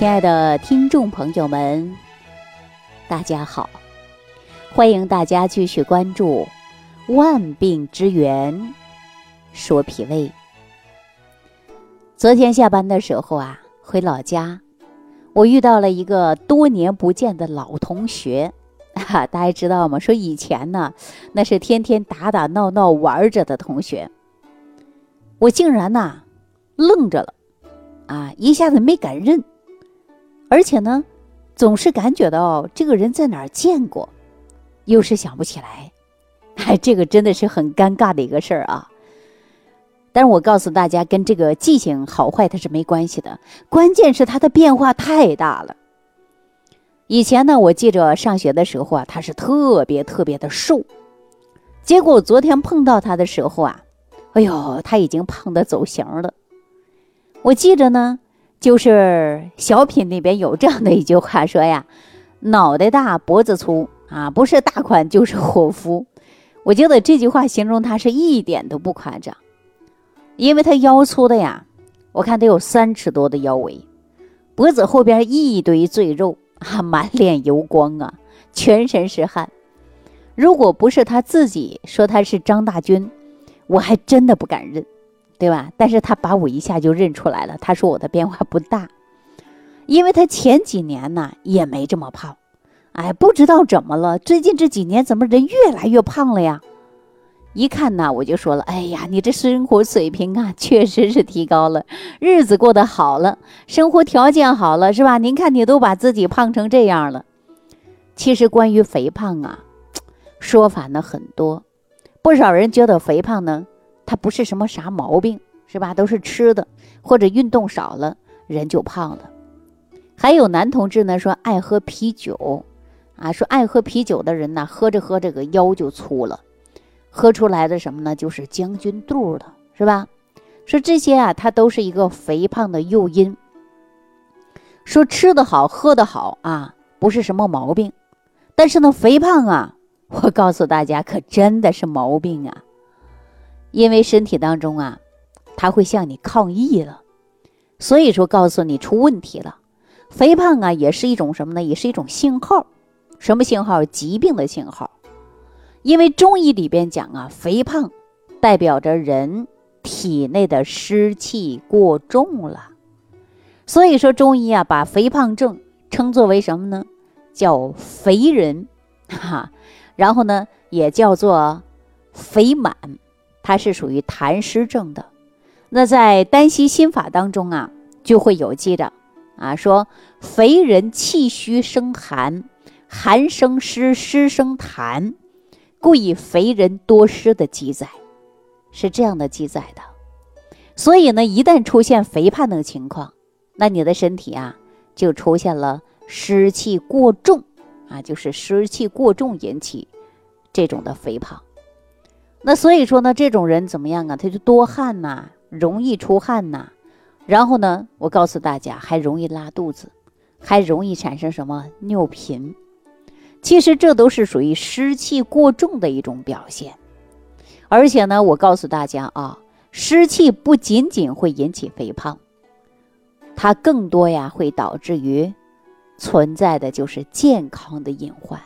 亲爱的听众朋友们，大家好！欢迎大家继续关注《万病之源》，说脾胃。昨天下班的时候啊，回老家，我遇到了一个多年不见的老同学，哈，大家知道吗？说以前呢，那是天天打打闹闹玩着的同学，我竟然呐愣着了，啊，一下子没敢认。而且呢，总是感觉到这个人在哪儿见过，又是想不起来，哎，这个真的是很尴尬的一个事儿啊。但是我告诉大家，跟这个记性好坏它是没关系的，关键是他的变化太大了。以前呢，我记着上学的时候啊，他是特别特别的瘦，结果昨天碰到他的时候啊，哎呦，他已经胖的走形了。我记着呢。就是小品里边有这样的一句话说呀：“ 脑袋大脖子粗啊，不是大款就是伙夫。”我觉得这句话形容他是一点都不夸张，因为他腰粗的呀，我看得有三尺多的腰围，脖子后边一堆赘肉啊，满脸油光啊，全身是汗。如果不是他自己说他是张大军，我还真的不敢认。对吧？但是他把我一下就认出来了。他说我的变化不大，因为他前几年呢也没这么胖，哎，不知道怎么了，最近这几年怎么人越来越胖了呀？一看呢，我就说了，哎呀，你这生活水平啊，确实是提高了，日子过得好了，生活条件好了，是吧？您看你都把自己胖成这样了。其实关于肥胖啊，说法呢很多，不少人觉得肥胖呢。它不是什么啥毛病，是吧？都是吃的或者运动少了，人就胖了。还有男同志呢，说爱喝啤酒，啊，说爱喝啤酒的人呢，喝着喝着个腰就粗了，喝出来的什么呢？就是将军肚的，是吧？说这些啊，它都是一个肥胖的诱因。说吃的好，喝的好啊，不是什么毛病，但是呢，肥胖啊，我告诉大家，可真的是毛病啊。因为身体当中啊，它会向你抗议了，所以说告诉你出问题了。肥胖啊，也是一种什么呢？也是一种信号，什么信号？疾病的信号。因为中医里边讲啊，肥胖代表着人体内的湿气过重了，所以说中医啊，把肥胖症称作为什么呢？叫肥人，哈，然后呢，也叫做肥满。它是属于痰湿症的，那在丹溪心法当中啊，就会有记着啊，说肥人气虚生寒，寒生湿，湿生痰，故以肥人多湿的记载，是这样的记载的。所以呢，一旦出现肥胖的情况，那你的身体啊，就出现了湿气过重啊，就是湿气过重引起这种的肥胖。那所以说呢，这种人怎么样啊？他就多汗呐，容易出汗呐，然后呢，我告诉大家，还容易拉肚子，还容易产生什么尿频。其实这都是属于湿气过重的一种表现。而且呢，我告诉大家啊，湿气不仅仅会引起肥胖，它更多呀会导致于存在的就是健康的隐患。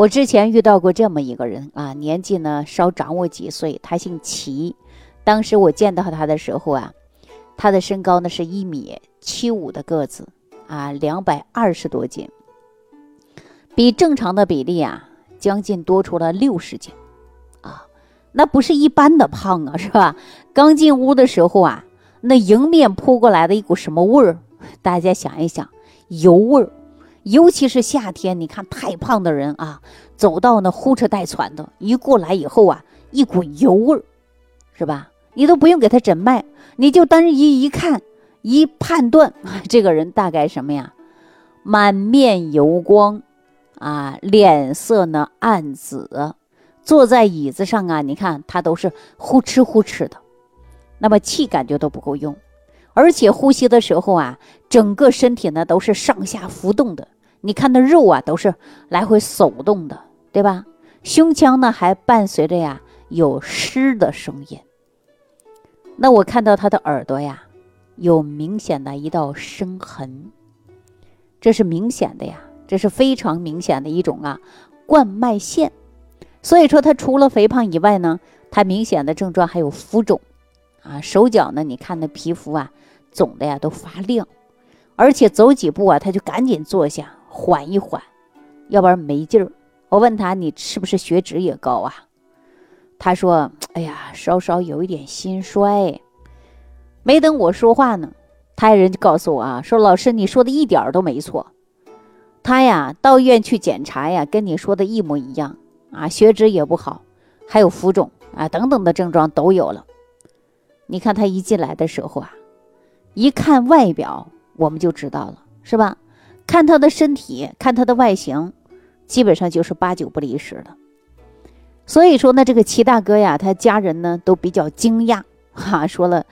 我之前遇到过这么一个人啊，年纪呢稍长我几岁，他姓齐。当时我见到他的时候啊，他的身高呢是一米七五的个子啊，两百二十多斤，比正常的比例啊将近多出了六十斤啊，那不是一般的胖啊，是吧？刚进屋的时候啊，那迎面扑过来的一股什么味儿？大家想一想，油味儿。尤其是夏天，你看太胖的人啊，走到那呼哧带喘的，一过来以后啊，一股油味儿，是吧？你都不用给他诊脉，你就单一一看，一判断，这个人大概什么呀？满面油光，啊，脸色呢暗紫，坐在椅子上啊，你看他都是呼哧呼哧的，那么气感觉都不够用。而且呼吸的时候啊，整个身体呢都是上下浮动的。你看那肉啊，都是来回耸动的，对吧？胸腔呢还伴随着呀有湿的声音。那我看到他的耳朵呀，有明显的一道生痕，这是明显的呀，这是非常明显的一种啊冠脉线。所以说，他除了肥胖以外呢，他明显的症状还有浮肿，啊，手脚呢，你看那皮肤啊，肿的呀都发亮，而且走几步啊，他就赶紧坐下缓一缓，要不然没劲儿。我问他，你是不是血脂也高啊？他说，哎呀，稍稍有一点心衰。没等我说话呢，他人就告诉我啊，说老师，你说的一点都没错，他呀到医院去检查呀，跟你说的一模一样。啊，血脂也不好，还有浮肿啊等等的症状都有了。你看他一进来的时候啊，一看外表我们就知道了，是吧？看他的身体，看他的外形，基本上就是八九不离十的。所以说呢，这个齐大哥呀，他家人呢都比较惊讶，哈，说了，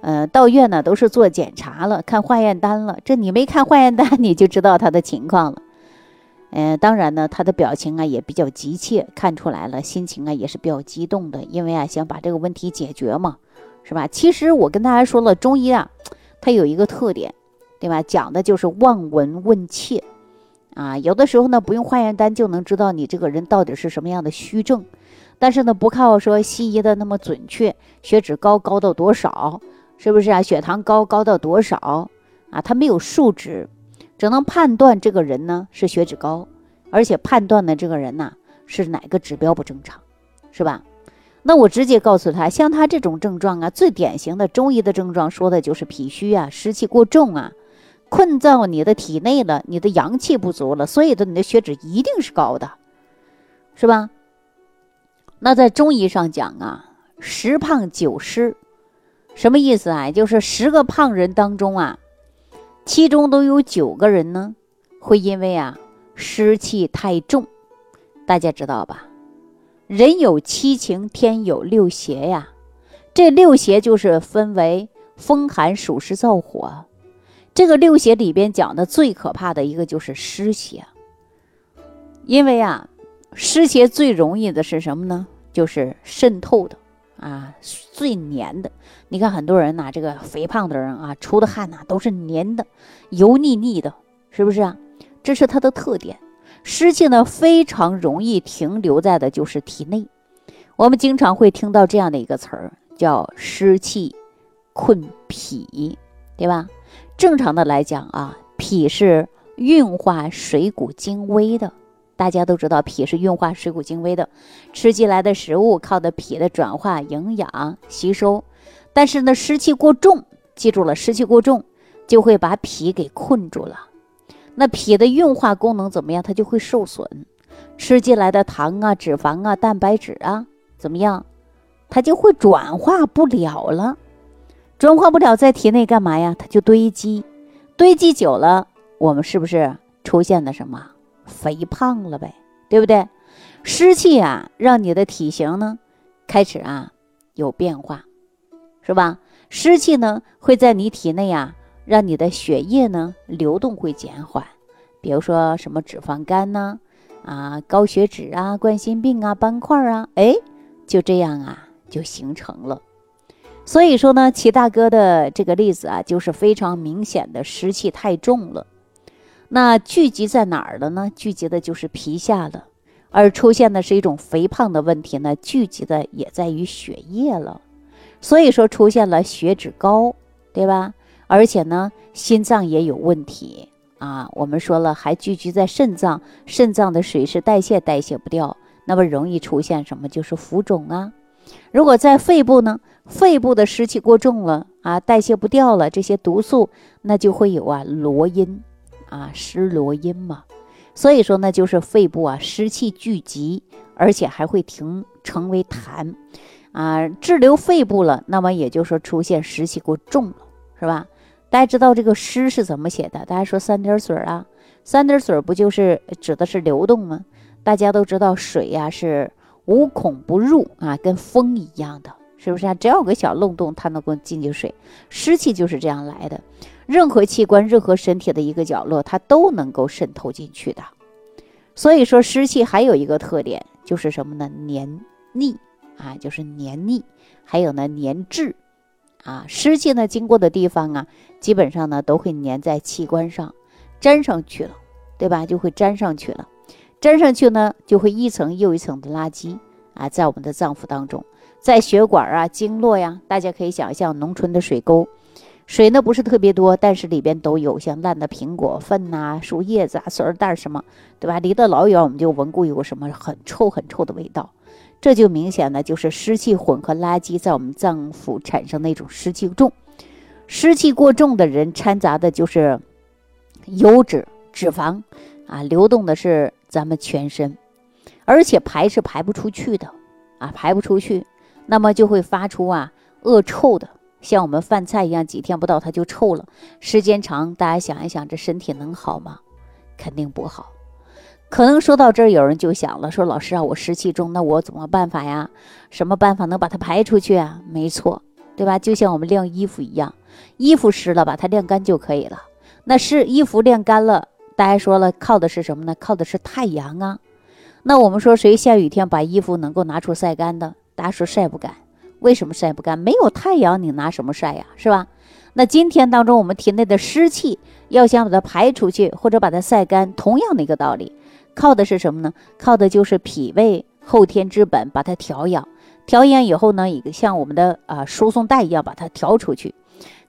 呃，到院呢都是做检查了，看化验单了，这你没看化验单，你就知道他的情况了。嗯，当然呢，他的表情啊也比较急切，看出来了，心情啊也是比较激动的，因为啊想把这个问题解决嘛，是吧？其实我跟大家说了，中医啊，它有一个特点，对吧？讲的就是望闻问切，啊，有的时候呢不用化验单就能知道你这个人到底是什么样的虚症，但是呢不靠说西医的那么准确，血脂高高到多少，是不是啊？血糖高高到多少啊？它没有数值。只能判断这个人呢是血脂高，而且判断的这个人呐是哪个指标不正常，是吧？那我直接告诉他，像他这种症状啊，最典型的中医的症状说的就是脾虚啊，湿气过重啊，困在你的体内了，你的阳气不足了，所以的你的血脂一定是高的，是吧？那在中医上讲啊，十胖九湿，什么意思啊？就是十个胖人当中啊。其中都有九个人呢，会因为啊湿气太重，大家知道吧？人有七情，天有六邪呀。这六邪就是分为风寒暑湿燥火。这个六邪里边讲的最可怕的一个就是湿邪，因为啊湿邪最容易的是什么呢？就是渗透的。啊，最黏的，你看很多人呐，这个肥胖的人啊，出的汗呐都是黏的、油腻腻的，是不是啊？这是它的特点。湿气呢非常容易停留在的就是体内。我们经常会听到这样的一个词儿，叫湿气困脾，对吧？正常的来讲啊，脾是运化水谷精微的。大家都知道，脾是运化水谷精微的，吃进来的食物靠的脾的转化、营养吸收。但是呢，湿气过重，记住了，湿气过重就会把脾给困住了。那脾的运化功能怎么样？它就会受损。吃进来的糖啊、脂肪啊、蛋白质啊，怎么样？它就会转化不了了。转化不了，在体内干嘛呀？它就堆积，堆积久了，我们是不是出现了什么？肥胖了呗，对不对？湿气啊，让你的体型呢开始啊有变化，是吧？湿气呢会在你体内啊，让你的血液呢流动会减缓，比如说什么脂肪肝呐，啊高血脂啊、冠心病啊、斑块啊，哎，就这样啊就形成了。所以说呢，齐大哥的这个例子啊，就是非常明显的湿气太重了。那聚集在哪儿了呢？聚集的就是皮下了，而出现的是一种肥胖的问题呢，聚集的也在于血液了，所以说出现了血脂高，对吧？而且呢，心脏也有问题啊。我们说了，还聚集在肾脏，肾脏的水是代谢代谢不掉，那么容易出现什么？就是浮肿啊。如果在肺部呢，肺部的湿气过重了啊，代谢不掉了这些毒素，那就会有啊罗音。啊，湿罗阴嘛，所以说呢，就是肺部啊湿气聚集，而且还会停成为痰，啊滞留肺部了，那么也就说出现湿气过重了，是吧？大家知道这个湿是怎么写的？大家说三点水啊，三点水不就是指的是流动吗？大家都知道水呀是无孔不入啊，跟风一样的，是不是啊？只要有个小漏洞，它能够进去水，湿气就是这样来的。任何器官、任何身体的一个角落，它都能够渗透进去的。所以说，湿气还有一个特点，就是什么呢？黏腻啊，就是黏腻，还有呢，黏滞啊，湿气呢经过的地方啊，基本上呢都会粘在器官上，粘上去了，对吧？就会粘上去了，粘上去呢就会一层又一层的垃圾啊，在我们的脏腑当中，在血管啊、经络呀，大家可以想象农村的水沟。水呢不是特别多，但是里边都有像烂的苹果粪呐、树叶子啊、塑料袋什么，对吧？离得老远我们就闻过有个什么很臭很臭的味道，这就明显的就是湿气混合垃圾在我们脏腑产生那种湿气重，湿气过重的人掺杂的就是油脂、脂肪啊，流动的是咱们全身，而且排是排不出去的啊，排不出去，那么就会发出啊恶臭的。像我们饭菜一样，几天不到它就臭了。时间长，大家想一想，这身体能好吗？肯定不好。可能说到这儿，有人就想了，说老师啊，我湿气重，那我怎么办法呀？什么办法能把它排出去啊？没错，对吧？就像我们晾衣服一样，衣服湿了，把它晾干就可以了。那是衣服晾干了，大家说了，靠的是什么呢？靠的是太阳啊。那我们说，谁下雨天把衣服能够拿出晒干的？大家说晒不干。为什么晒不干？没有太阳，你拿什么晒呀？是吧？那今天当中，我们体内的湿气要想把它排出去，或者把它晒干，同样的一个道理，靠的是什么呢？靠的就是脾胃后天之本，把它调养。调养以后呢，一个像我们的啊输送带一样把它调出去。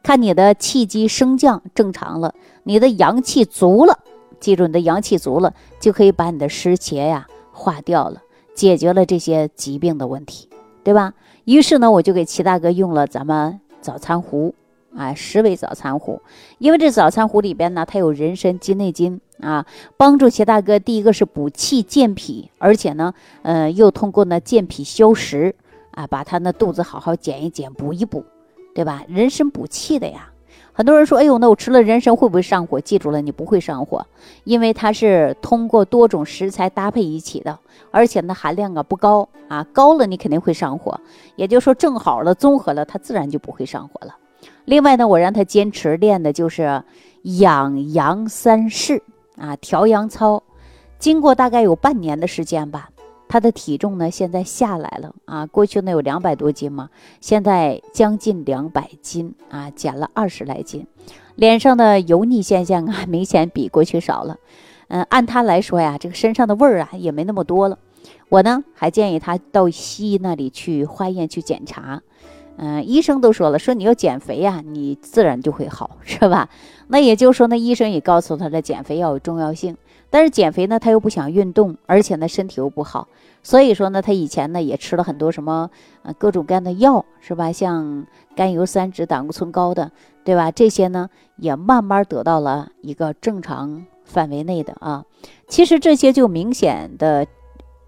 看你的气机升降正常了，你的阳气足了，记住你的阳气足了，就可以把你的湿邪呀化掉了，解决了这些疾病的问题，对吧？于是呢，我就给齐大哥用了咱们早餐壶，啊，十味早餐壶，因为这早餐壶里边呢，它有人参、鸡内金啊，帮助齐大哥第一个是补气健脾，而且呢，呃，又通过呢健脾消食啊，把他那肚子好好减一减，补一补，对吧？人参补气的呀。很多人说：“哎呦，那我吃了人参会不会上火？”记住了，你不会上火，因为它是通过多种食材搭配一起的，而且呢含量啊不高啊，高了你肯定会上火。也就是说，正好了，综合了，它自然就不会上火了。另外呢，我让他坚持练的就是养阳三式啊，调阳操，经过大概有半年的时间吧。他的体重呢，现在下来了啊，过去呢有两百多斤嘛，现在将近两百斤啊，减了二十来斤，脸上的油腻现象啊，明显比过去少了。嗯，按他来说呀，这个身上的味儿啊，也没那么多了。我呢，还建议他到西医那里去化验去检查。嗯，医生都说了，说你要减肥呀，你自然就会好，是吧？那也就是说，那医生也告诉他的减肥要有重要性。但是减肥呢，他又不想运动，而且呢身体又不好，所以说呢，他以前呢也吃了很多什么呃各种各样的药，是吧？像甘油三酯、胆固醇高的，对吧？这些呢也慢慢得到了一个正常范围内的啊。其实这些就明显的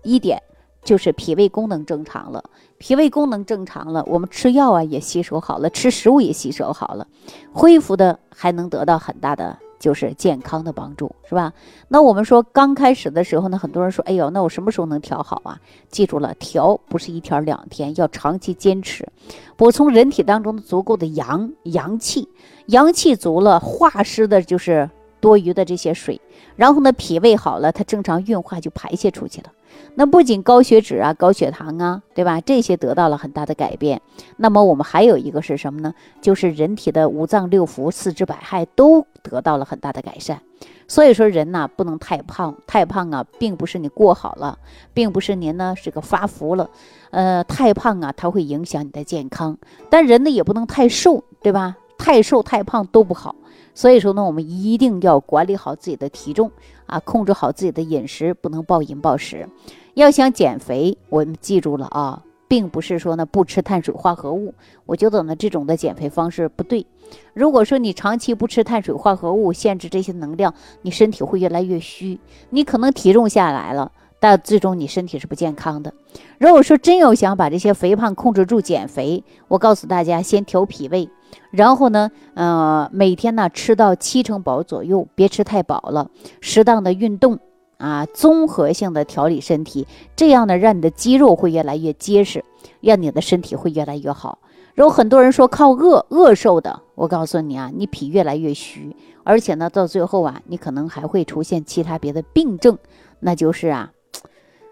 一点就是脾胃功能正常了，脾胃功能正常了，我们吃药啊也吸收好了，吃食物也吸收好了，恢复的还能得到很大的。就是健康的帮助，是吧？那我们说刚开始的时候呢，很多人说：“哎呦，那我什么时候能调好啊？”记住了，调不是一天两天，要长期坚持，补充人体当中足够的阳阳气，阳气足了，化湿的就是多余的这些水，然后呢，脾胃好了，它正常运化就排泄出去了。那不仅高血脂啊、高血糖啊，对吧？这些得到了很大的改变。那么我们还有一个是什么呢？就是人体的五脏六腑、四肢百骸都得到了很大的改善。所以说人呐，不能太胖，太胖啊，并不是你过好了，并不是您呢是个发福了。呃，太胖啊，它会影响你的健康。但人呢也不能太瘦，对吧？太瘦太胖都不好。所以说呢，我们一定要管理好自己的体重啊，控制好自己的饮食，不能暴饮暴食。要想减肥，我们记住了啊，并不是说呢不吃碳水化合物。我觉得呢这种的减肥方式不对。如果说你长期不吃碳水化合物，限制这些能量，你身体会越来越虚，你可能体重下来了。但最终你身体是不健康的。如果说真有想把这些肥胖控制住、减肥，我告诉大家，先调脾胃，然后呢，呃，每天呢吃到七成饱左右，别吃太饱了，适当的运动啊，综合性的调理身体，这样呢，让你的肌肉会越来越结实，让你的身体会越来越好。如果很多人说靠饿饿瘦的，我告诉你啊，你脾越来越虚，而且呢，到最后啊，你可能还会出现其他别的病症，那就是啊。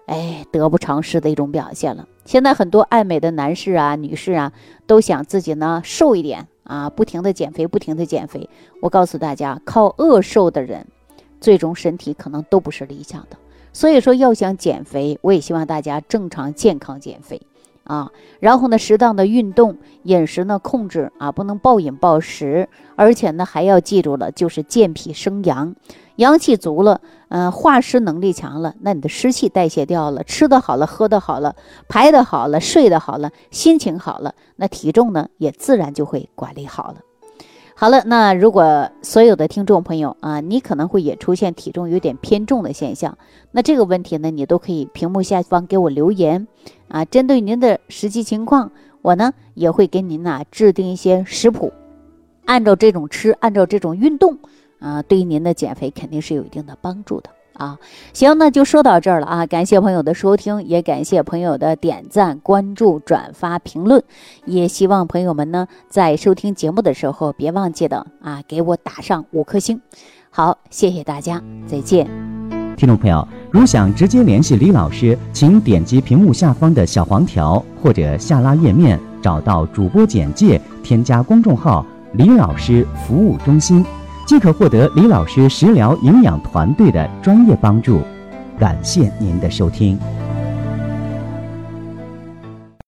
哎，得不偿失的一种表现了。现在很多爱美的男士啊、女士啊，都想自己呢瘦一点啊，不停的减肥，不停的减肥。我告诉大家，靠饿瘦的人，最终身体可能都不是理想的。所以说，要想减肥，我也希望大家正常健康减肥。啊，然后呢，适当的运动，饮食呢控制啊，不能暴饮暴食，而且呢还要记住了，就是健脾生阳，阳气足了，嗯，化湿能力强了，那你的湿气代谢掉了，吃的好了，喝的好了，排的好了，睡的好了，心情好了，那体重呢也自然就会管理好了。好了，那如果所有的听众朋友啊，你可能会也出现体重有点偏重的现象，那这个问题呢，你都可以屏幕下方给我留言啊，针对您的实际情况，我呢也会给您呐制定一些食谱，按照这种吃，按照这种运动啊，对于您的减肥肯定是有一定的帮助的。啊，行，那就说到这儿了啊！感谢朋友的收听，也感谢朋友的点赞、关注、转发、评论，也希望朋友们呢在收听节目的时候别忘记了啊，给我打上五颗星。好，谢谢大家，再见。听众朋友，如想直接联系李老师，请点击屏幕下方的小黄条，或者下拉页面找到主播简介，添加公众号“李老师服务中心”。即可获得李老师食疗营养团队的专业帮助，感谢您的收听。